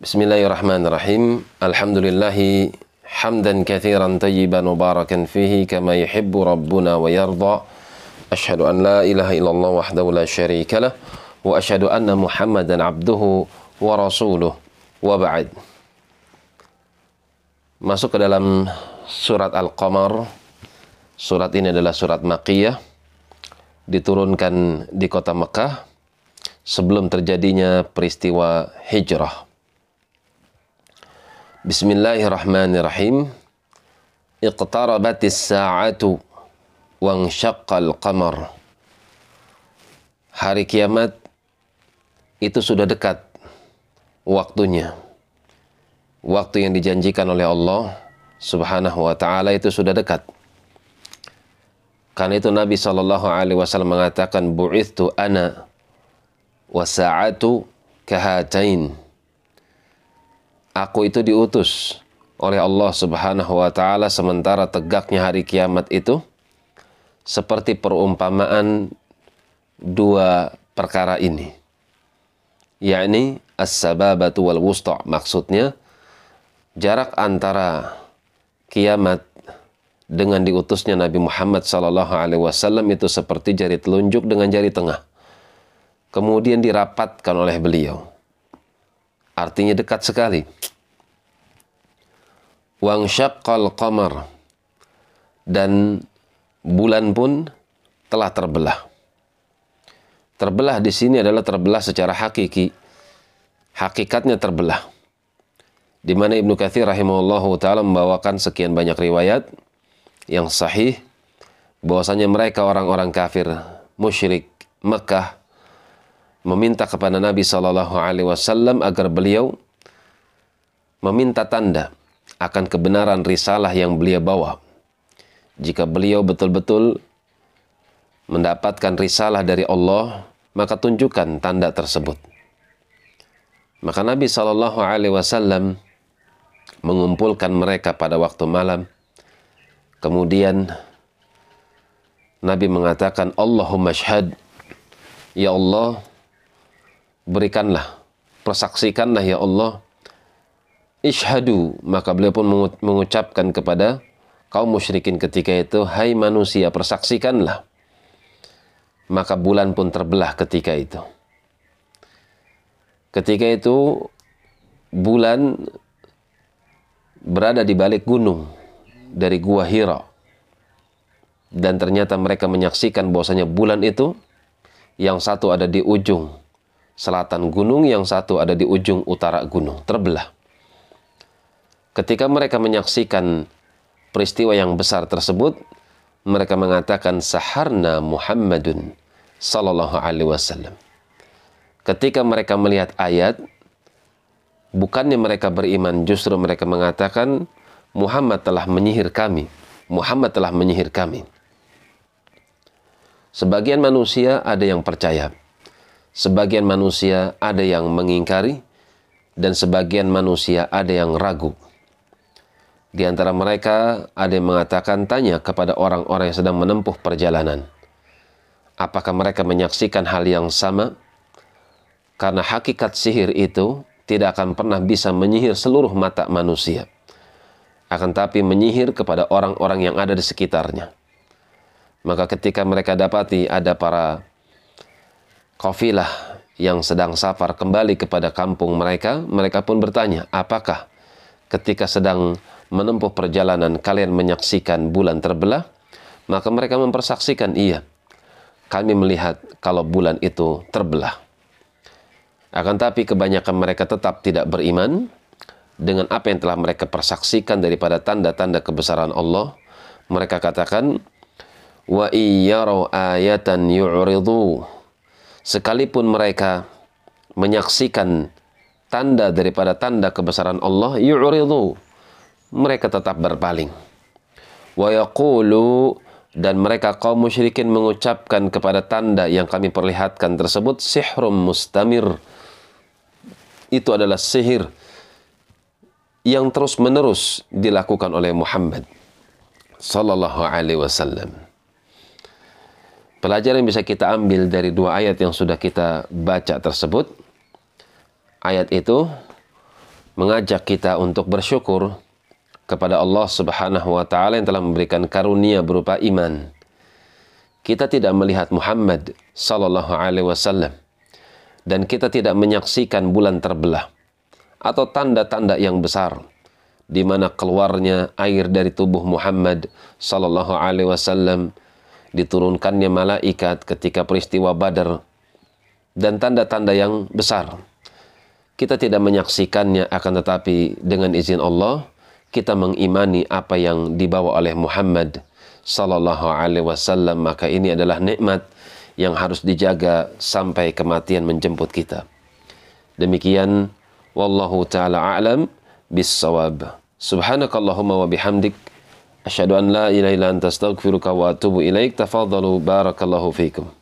Bismillahirrahmanirrahim. Alhamdulillahi hamdan kathiran tayyiban mubarakan fihi kama yuhibbu rabbuna wa yarda. Ashhadu an la ilaha illallah wahdahu la syarika wa ashhadu anna Muhammadan abduhu wa rasuluh wa ba'd. Masuk ke dalam surat Al-Qamar. Surat ini adalah surat Makkiyah diturunkan di kota Mekah sebelum terjadinya peristiwa hijrah. Bismillahirrahmanirrahim. Iqtarabatis sa'atu wansyaqqal qamar. Hari kiamat itu sudah dekat waktunya. Waktu yang dijanjikan oleh Allah Subhanahu wa taala itu sudah dekat. Karena itu Nabi Shallallahu alaihi wasallam mengatakan bu'ithtu ana wa sa'atu kahatain aku itu diutus oleh Allah Subhanahu wa taala sementara tegaknya hari kiamat itu seperti perumpamaan dua perkara ini yakni as-sababatu wal wusta. Maksudnya jarak antara kiamat dengan diutusnya Nabi Muhammad sallallahu alaihi wasallam itu seperti jari telunjuk dengan jari tengah kemudian dirapatkan oleh beliau artinya dekat sekali wang syaqqal qamar dan bulan pun telah terbelah. Terbelah di sini adalah terbelah secara hakiki. Hakikatnya terbelah. Di mana Ibnu Katsir rahimahullahu taala membawakan sekian banyak riwayat yang sahih bahwasanya mereka orang-orang kafir musyrik Mekah meminta kepada Nabi Shallallahu alaihi wasallam agar beliau meminta tanda akan kebenaran risalah yang beliau bawa. Jika beliau betul-betul mendapatkan risalah dari Allah, maka tunjukkan tanda tersebut. Maka Nabi Shallallahu Alaihi Wasallam mengumpulkan mereka pada waktu malam. Kemudian Nabi mengatakan, Allahumma syhad, Ya Allah, berikanlah, persaksikanlah ya Allah, Ishadu, maka beliau pun mengucapkan kepada kaum musyrikin ketika itu, hai manusia persaksikanlah. Maka bulan pun terbelah ketika itu. Ketika itu bulan berada di balik gunung dari gua Hira. Dan ternyata mereka menyaksikan bahwasanya bulan itu yang satu ada di ujung selatan gunung, yang satu ada di ujung utara gunung, terbelah. Ketika mereka menyaksikan peristiwa yang besar tersebut, mereka mengatakan saharna Muhammadun sallallahu alaihi wasallam. Ketika mereka melihat ayat, bukannya mereka beriman, justru mereka mengatakan Muhammad telah menyihir kami. Muhammad telah menyihir kami. Sebagian manusia ada yang percaya. Sebagian manusia ada yang mengingkari dan sebagian manusia ada yang ragu. Di antara mereka ada yang mengatakan tanya kepada orang-orang yang sedang menempuh perjalanan. Apakah mereka menyaksikan hal yang sama? Karena hakikat sihir itu tidak akan pernah bisa menyihir seluruh mata manusia. Akan tapi menyihir kepada orang-orang yang ada di sekitarnya. Maka ketika mereka dapati ada para kafilah yang sedang safar kembali kepada kampung mereka, mereka pun bertanya, apakah ketika sedang menempuh perjalanan kalian menyaksikan bulan terbelah, maka mereka mempersaksikan iya. Kami melihat kalau bulan itu terbelah. Akan tapi kebanyakan mereka tetap tidak beriman dengan apa yang telah mereka persaksikan daripada tanda-tanda kebesaran Allah. Mereka katakan, wa ayatan yu'ridu. Sekalipun mereka menyaksikan tanda daripada tanda kebesaran Allah, yu'ridu mereka tetap berpaling. Wa yaqulu dan mereka kaum musyrikin mengucapkan kepada tanda yang kami perlihatkan tersebut sihrum mustamir. Itu adalah sihir yang terus-menerus dilakukan oleh Muhammad sallallahu alaihi wasallam. Pelajaran yang bisa kita ambil dari dua ayat yang sudah kita baca tersebut. Ayat itu mengajak kita untuk bersyukur kepada Allah Subhanahu wa taala yang telah memberikan karunia berupa iman. Kita tidak melihat Muhammad sallallahu alaihi wasallam dan kita tidak menyaksikan bulan terbelah atau tanda-tanda yang besar di mana keluarnya air dari tubuh Muhammad sallallahu alaihi wasallam diturunkannya malaikat ketika peristiwa Badar dan tanda-tanda yang besar. Kita tidak menyaksikannya akan tetapi dengan izin Allah kita mengimani apa yang dibawa oleh Muhammad sallallahu alaihi wasallam maka ini adalah nikmat yang harus dijaga sampai kematian menjemput kita. Demikian wallahu taala a'lam bis-shawab. Subhanakallahumma wa bihamdik asyhadu an la ilaha illa anta astaghfiruka wa atubu ilaik. Tafadhalu barakallahu fiikum.